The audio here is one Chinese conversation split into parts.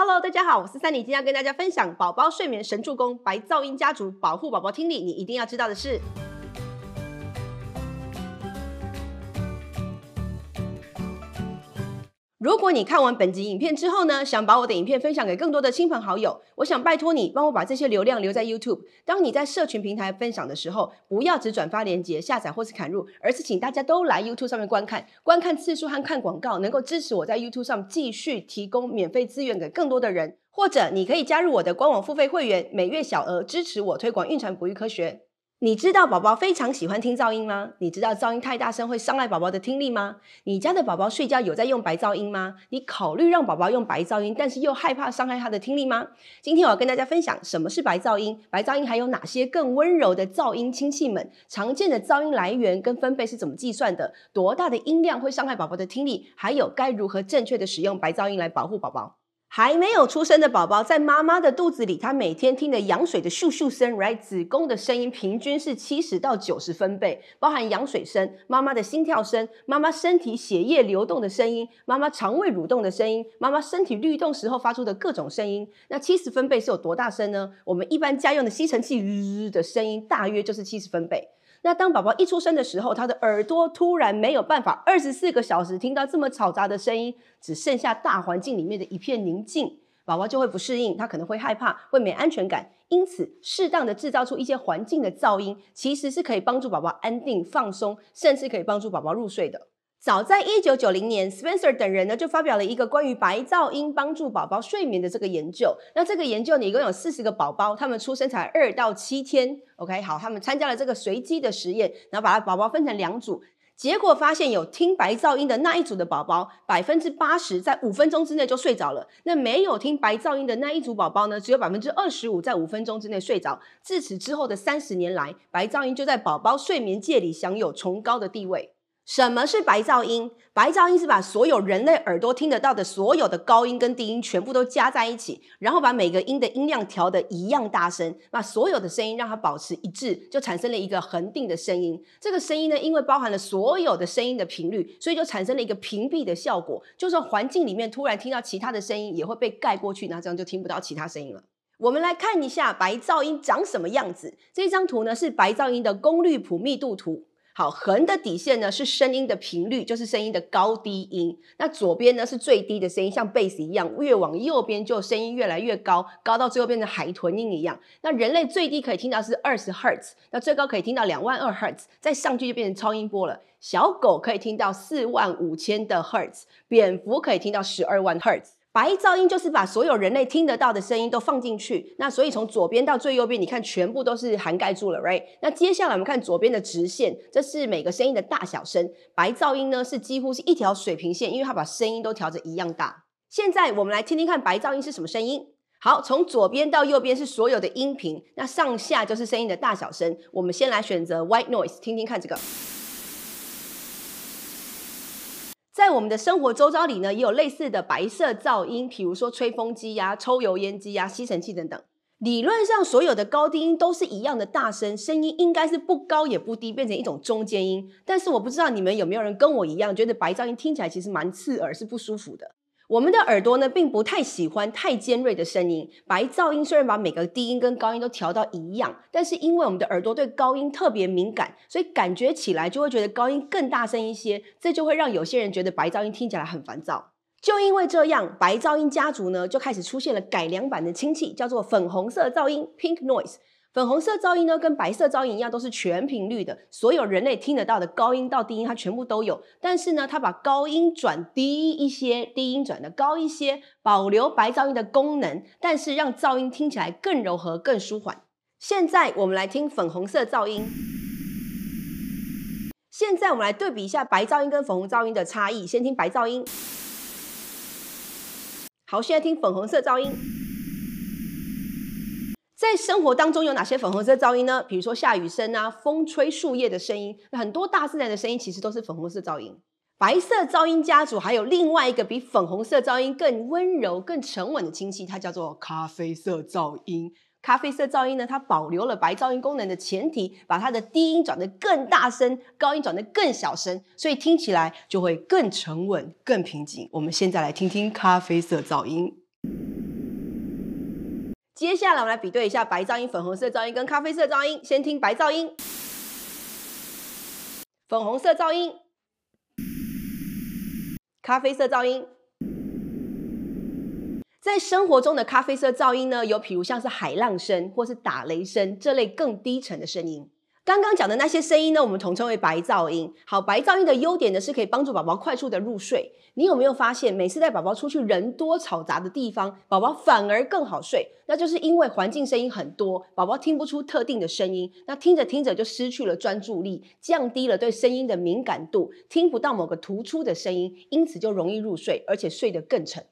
Hello，大家好，我是三妮，今天要跟大家分享宝宝睡眠神助攻——白噪音家族，保护宝宝听力，你一定要知道的事。如果你看完本集影片之后呢，想把我的影片分享给更多的亲朋好友，我想拜托你帮我把这些流量留在 YouTube。当你在社群平台分享的时候，不要只转发链接、下载或是砍入，而是请大家都来 YouTube 上面观看，观看次数和看广告能够支持我在 YouTube 上继续提供免费资源给更多的人。或者你可以加入我的官网付费会员，每月小额支持我推广孕产哺育科学。你知道宝宝非常喜欢听噪音吗？你知道噪音太大声会伤害宝宝的听力吗？你家的宝宝睡觉有在用白噪音吗？你考虑让宝宝用白噪音，但是又害怕伤害他的听力吗？今天我要跟大家分享什么是白噪音，白噪音还有哪些更温柔的噪音亲戚们，常见的噪音来源跟分贝是怎么计算的，多大的音量会伤害宝宝的听力，还有该如何正确的使用白噪音来保护宝宝。还没有出生的宝宝，在妈妈的肚子里，他每天听的羊水的咻咻声，right？子宫的声音平均是七十到九十分贝，包含羊水声、妈妈的心跳声、妈妈身体血液流动的声音、妈妈肠胃蠕动的声音、妈妈身体律动时候发出的各种声音。那七十分贝是有多大声呢？我们一般家用的吸尘器日的声音，大约就是七十分贝。那当宝宝一出生的时候，他的耳朵突然没有办法二十四个小时听到这么嘈杂的声音，只剩下大环境里面的一片宁静，宝宝就会不适应，他可能会害怕，会没安全感。因此，适当的制造出一些环境的噪音，其实是可以帮助宝宝安定、放松，甚至可以帮助宝宝入睡的。早在一九九零年，Spencer 等人呢就发表了一个关于白噪音帮助宝宝睡眠的这个研究。那这个研究呢，一共有四十个宝宝，他们出生才二到七天。OK，好，他们参加了这个随机的实验，然后把宝宝分成两组，结果发现有听白噪音的那一组的宝宝，百分之八十在五分钟之内就睡着了。那没有听白噪音的那一组宝宝呢，只有百分之二十五在五分钟之内睡着。自此之后的三十年来，白噪音就在宝宝睡眠界里享有崇高的地位。什么是白噪音？白噪音是把所有人类耳朵听得到的所有的高音跟低音全部都加在一起，然后把每个音的音量调得一样大声，把所有的声音让它保持一致，就产生了一个恒定的声音。这个声音呢，因为包含了所有的声音的频率，所以就产生了一个屏蔽的效果。就算环境里面突然听到其他的声音，也会被盖过去，那这样就听不到其他声音了。我们来看一下白噪音长什么样子。这张图呢是白噪音的功率谱密度图。好，横的底线呢是声音的频率，就是声音的高低音。那左边呢是最低的声音，像贝斯一样，越往右边就声音越来越高，高到最后变成海豚音一样。那人类最低可以听到是二十赫兹，那最高可以听到两万二赫兹，再上去就变成超音波了。小狗可以听到四万五千的赫兹，蝙蝠可以听到十二万赫兹。白噪音就是把所有人类听得到的声音都放进去，那所以从左边到最右边，你看全部都是涵盖住了，right？那接下来我们看左边的直线，这是每个声音的大小声。白噪音呢是几乎是一条水平线，因为它把声音都调着一样大。现在我们来听听看白噪音是什么声音。好，从左边到右边是所有的音频，那上下就是声音的大小声。我们先来选择 white noise，听听看这个。在我们的生活周遭里呢，也有类似的白色噪音，比如说吹风机呀、抽油烟机呀、吸尘器等等。理论上，所有的高低音都是一样的大声，声音应该是不高也不低，变成一种中间音。但是我不知道你们有没有人跟我一样，觉得白噪音听起来其实蛮刺耳，是不舒服的。我们的耳朵呢，并不太喜欢太尖锐的声音。白噪音虽然把每个低音跟高音都调到一样，但是因为我们的耳朵对高音特别敏感，所以感觉起来就会觉得高音更大声一些。这就会让有些人觉得白噪音听起来很烦躁。就因为这样，白噪音家族呢，就开始出现了改良版的亲戚，叫做粉红色噪音 （Pink Noise）。粉红色噪音呢，跟白色噪音一样，都是全频率的，所有人类听得到的高音到低音，它全部都有。但是呢，它把高音转低一些，低音转得高一些，保留白噪音的功能，但是让噪音听起来更柔和、更舒缓。现在我们来听粉红色噪音。现在我们来对比一下白噪音跟粉红噪音的差异。先听白噪音。好，现在听粉红色噪音。在生活当中有哪些粉红色噪音呢？比如说下雨声啊，风吹树叶的声音，很多大自然的声音其实都是粉红色噪音。白色噪音家族还有另外一个比粉红色噪音更温柔、更沉稳的亲戚，它叫做咖啡色噪音。咖啡色噪音呢，它保留了白噪音功能的前提，把它的低音转得更大声，高音转得更小声，所以听起来就会更沉稳、更平静。我们现在来听听咖啡色噪音。接下来我们来比对一下白噪音、粉红色噪音跟咖啡色噪音。先听白噪音，粉红色噪音，咖啡色噪音。在生活中的咖啡色噪音呢，有比如像是海浪声或是打雷声这类更低沉的声音。刚刚讲的那些声音呢，我们统称为白噪音。好，白噪音的优点呢，是可以帮助宝宝快速的入睡。你有没有发现，每次带宝宝出去人多吵杂的地方，宝宝反而更好睡？那就是因为环境声音很多，宝宝听不出特定的声音，那听着听着就失去了专注力，降低了对声音的敏感度，听不到某个突出的声音，因此就容易入睡，而且睡得更沉。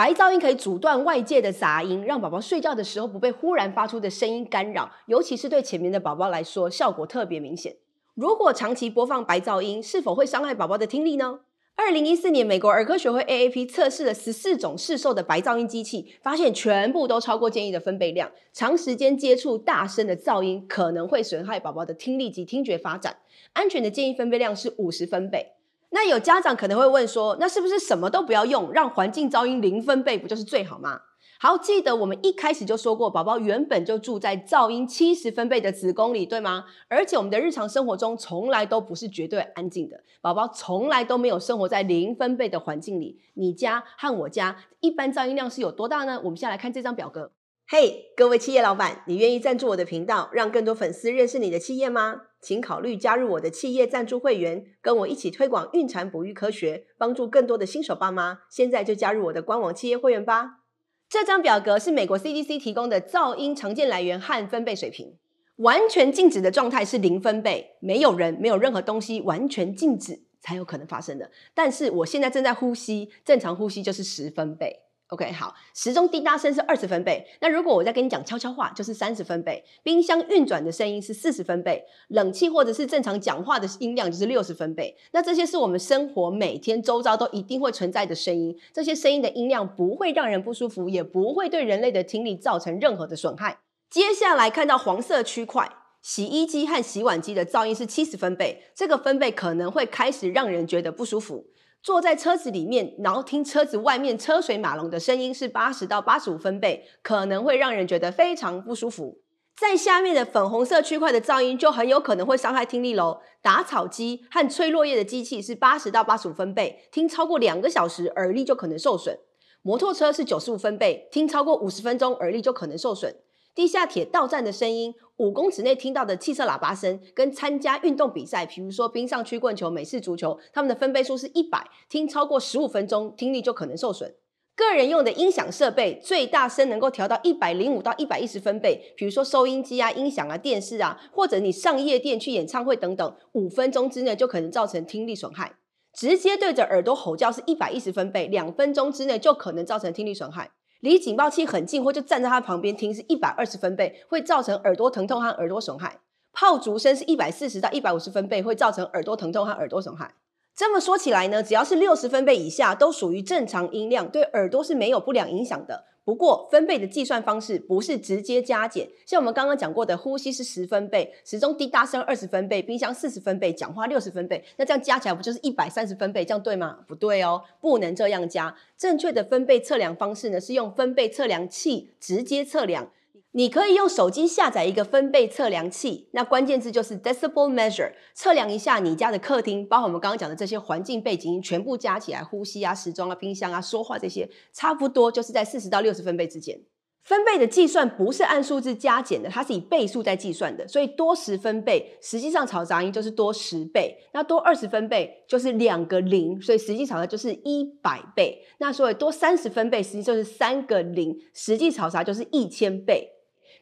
白噪音可以阻断外界的杂音，让宝宝睡觉的时候不被忽然发出的声音干扰，尤其是对前面的宝宝来说，效果特别明显。如果长期播放白噪音，是否会伤害宝宝的听力呢？二零一四年，美国儿科学会 AAP 测试了十四种市售的白噪音机器，发现全部都超过建议的分贝量。长时间接触大声的噪音可能会损害宝宝的听力及听觉发展。安全的建议分贝量是五十分贝。那有家长可能会问说，那是不是什么都不要用，让环境噪音零分贝不就是最好吗？好，记得我们一开始就说过，宝宝原本就住在噪音七十分贝的子宫里，对吗？而且我们的日常生活中从来都不是绝对安静的，宝宝从来都没有生活在零分贝的环境里。你家和我家一般噪音量是有多大呢？我们先来看这张表格。嘿各位企业老板，你愿意赞助我的频道，让更多粉丝认识你的企业吗？请考虑加入我的企业赞助会员，跟我一起推广孕产哺育科学，帮助更多的新手爸妈。现在就加入我的官网企业会员吧。这张表格是美国 CDC 提供的噪音常见来源和分贝水平。完全静止的状态是零分贝，没有人，没有任何东西，完全静止才有可能发生的。但是我现在正在呼吸，正常呼吸就是十分贝。OK，好，时钟滴答声是二十分贝。那如果我再跟你讲悄悄话，就是三十分贝。冰箱运转的声音是四十分贝，冷气或者是正常讲话的音量就是六十分贝。那这些是我们生活每天周遭都一定会存在的声音。这些声音的音量不会让人不舒服，也不会对人类的听力造成任何的损害。接下来看到黄色区块，洗衣机和洗碗机的噪音是七十分贝，这个分贝可能会开始让人觉得不舒服。坐在车子里面，然后听车子外面车水马龙的声音是八十到八十五分贝，可能会让人觉得非常不舒服。在下面的粉红色区块的噪音就很有可能会伤害听力喽。打草机和吹落叶的机器是八十到八十五分贝，听超过两个小时，耳力就可能受损。摩托车是九十五分贝，听超过五十分钟，耳力就可能受损。地下铁到站的声音，五公尺内听到的汽车喇叭声，跟参加运动比赛，比如说冰上曲棍球、美式足球，他们的分贝数是一百，听超过十五分钟，听力就可能受损。个人用的音响设备，最大声能够调到一百零五到一百一十分贝，比如说收音机啊、音响啊、电视啊，或者你上夜店去演唱会等等，五分钟之内就可能造成听力损害。直接对着耳朵吼叫是一百一十分贝，两分钟之内就可能造成听力损害。离警报器很近，或就站在它旁边听，是一百二十分贝，会造成耳朵疼痛和耳朵损害。炮竹声是一百四十到一百五十分贝，会造成耳朵疼痛和耳朵损害。这么说起来呢，只要是六十分贝以下，都属于正常音量，对耳朵是没有不良影响的。不过，分贝的计算方式不是直接加减，像我们刚刚讲过的，呼吸是十分贝，时钟滴答声二十分贝，冰箱四十分贝，讲话六十分贝，那这样加起来不就是一百三十分贝？这样对吗？不对哦，不能这样加。正确的分贝测量方式呢，是用分贝测量器直接测量。你可以用手机下载一个分贝测量器，那关键字就是 decibel measure，测量一下你家的客厅，包括我们刚刚讲的这些环境背景音，全部加起来，呼吸啊、时钟啊、冰箱啊、说话这些，差不多就是在四十到六十分贝之间。分贝的计算不是按数字加减的，它是以倍数在计算的，所以多十分贝，实际上吵杂音就是多十倍。那多二十分贝就是两个零，所以实际吵杂就是一百倍。那所以多三十分贝，实际就是三个零，实际吵杂就是一千倍。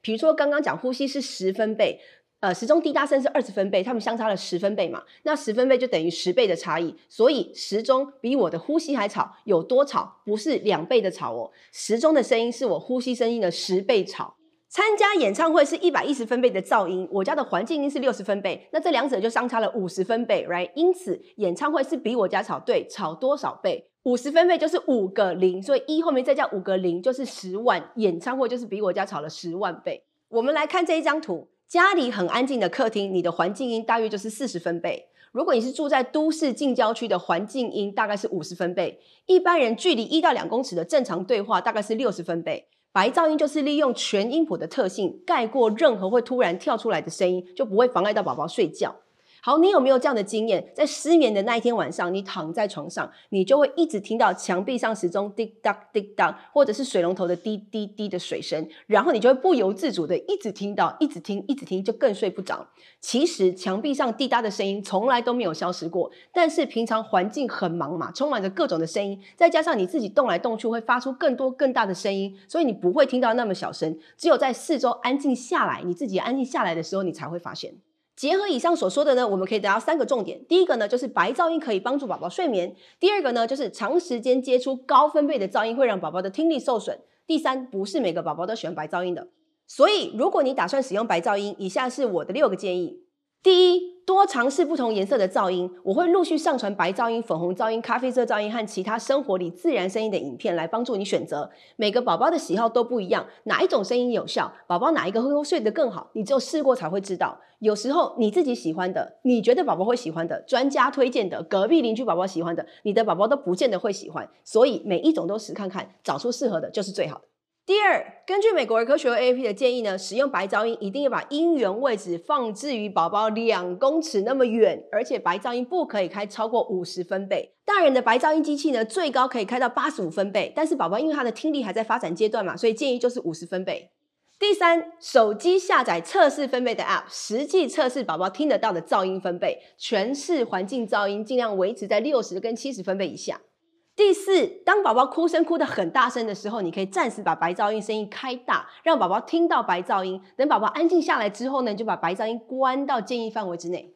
比如说，刚刚讲呼吸是十分贝，呃，时钟滴答声是二十分贝，它们相差了十分贝嘛，那十分贝就等于十倍的差异，所以时钟比我的呼吸还吵，有多吵？不是两倍的吵哦，时钟的声音是我呼吸声音的十倍吵。参加演唱会是一百一十分贝的噪音，我家的环境音是六十分贝，那这两者就相差了五十分贝，right？因此演唱会是比我家吵，对，吵多少倍？五十分贝就是五个零，所以一后面再加五个零就是十万。演唱会就是比我家吵了十万倍。我们来看这一张图，家里很安静的客厅，你的环境音大约就是四十分贝。如果你是住在都市近郊区的环境音，大概是五十分贝。一般人距离一到两公尺的正常对话大概是六十分贝。白噪音就是利用全音谱的特性盖过任何会突然跳出来的声音，就不会妨碍到宝宝睡觉。好，你有没有这样的经验？在失眠的那一天晚上，你躺在床上，你就会一直听到墙壁上时钟滴答滴答，或者是水龙头的滴滴滴的水声，然后你就会不由自主的一直听到，一直听，一直听，就更睡不着。其实墙壁上滴答的声音从来都没有消失过，但是平常环境很忙嘛，充满着各种的声音，再加上你自己动来动去，会发出更多更大的声音，所以你不会听到那么小声。只有在四周安静下来，你自己安静下来的时候，你才会发现。结合以上所说的呢，我们可以得到三个重点。第一个呢，就是白噪音可以帮助宝宝睡眠；第二个呢，就是长时间接触高分贝的噪音会让宝宝的听力受损；第三，不是每个宝宝都喜欢白噪音的。所以，如果你打算使用白噪音，以下是我的六个建议：第一，多尝试不同颜色的噪音，我会陆续上传白噪音、粉红噪音、咖啡色噪音和其他生活里自然声音的影片来帮助你选择。每个宝宝的喜好都不一样，哪一种声音有效，宝宝哪一个会睡得更好，你只有试过才会知道。有时候你自己喜欢的，你觉得宝宝会喜欢的，专家推荐的，隔壁邻居宝宝喜欢的，你的宝宝都不见得会喜欢。所以每一种都试看看，找出适合的就是最好的。第二，根据美国儿科学会 A P 的建议呢，使用白噪音一定要把音源位置放置于宝宝两公尺那么远，而且白噪音不可以开超过五十分贝。大人的白噪音机器呢，最高可以开到八十五分贝，但是宝宝因为他的听力还在发展阶段嘛，所以建议就是五十分贝。第三，手机下载测试分贝的 App，实际测试宝宝听得到的噪音分贝，全市环境噪音尽量维持在六十跟七十分贝以下。第四，当宝宝哭声哭得很大声的时候，你可以暂时把白噪音声音开大，让宝宝听到白噪音。等宝宝安静下来之后呢，就把白噪音关到建议范围之内。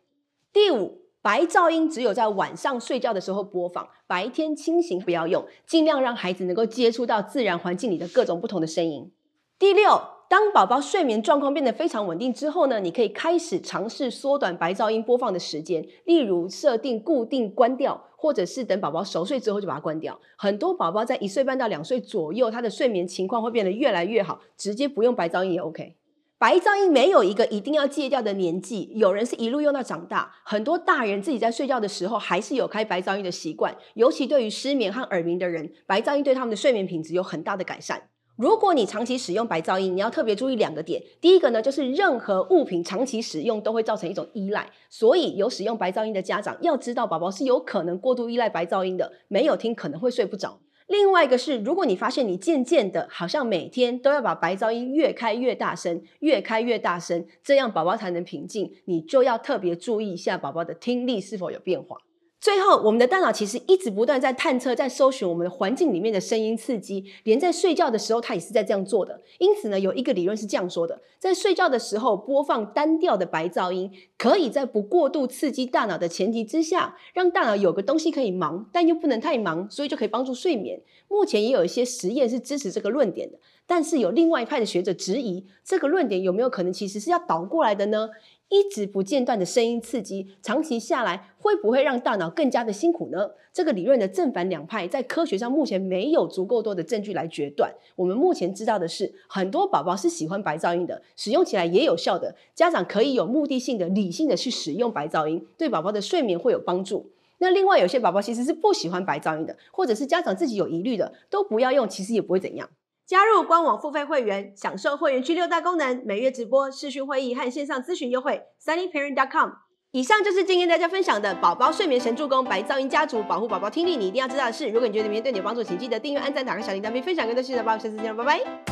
第五，白噪音只有在晚上睡觉的时候播放，白天清醒不要用，尽量让孩子能够接触到自然环境里的各种不同的声音。第六，当宝宝睡眠状况变得非常稳定之后呢，你可以开始尝试缩短白噪音播放的时间，例如设定固定关掉。或者是等宝宝熟睡之后就把它关掉。很多宝宝在一岁半到两岁左右，他的睡眠情况会变得越来越好，直接不用白噪音也 OK。白噪音没有一个一定要戒掉的年纪，有人是一路用到长大。很多大人自己在睡觉的时候还是有开白噪音的习惯，尤其对于失眠和耳鸣的人，白噪音对他们的睡眠品质有很大的改善。如果你长期使用白噪音，你要特别注意两个点。第一个呢，就是任何物品长期使用都会造成一种依赖，所以有使用白噪音的家长要知道，宝宝是有可能过度依赖白噪音的，没有听可能会睡不着。另外一个是，如果你发现你渐渐的好像每天都要把白噪音越开越大声，越开越大声，这样宝宝才能平静，你就要特别注意一下宝宝的听力是否有变化。最后，我们的大脑其实一直不断在探测、在搜寻我们的环境里面的声音刺激，连在睡觉的时候，它也是在这样做的。因此呢，有一个理论是这样说的：在睡觉的时候播放单调的白噪音，可以在不过度刺激大脑的前提之下，让大脑有个东西可以忙，但又不能太忙，所以就可以帮助睡眠。目前也有一些实验是支持这个论点的，但是有另外一派的学者质疑，这个论点有没有可能其实是要倒过来的呢？一直不间断的声音刺激，长期下来会不会让大脑更加的辛苦呢？这个理论的正反两派在科学上目前没有足够多的证据来决断。我们目前知道的是，很多宝宝是喜欢白噪音的，使用起来也有效的。家长可以有目的性的、理性的去使用白噪音，对宝宝的睡眠会有帮助。那另外有些宝宝其实是不喜欢白噪音的，或者是家长自己有疑虑的，都不要用，其实也不会怎样。加入官网付费会员，享受会员区六大功能，每月直播、视讯会议和线上咨询优惠。sunnyparent.com。以上就是今天大家分享的宝宝睡眠神助攻——白噪音家族，保护宝宝听力。你一定要知道的是，如果你觉得里面对你有帮助，请记得订阅、按赞、打开小铃铛，并分享给更多亲人。宝宝，下次见了，拜拜。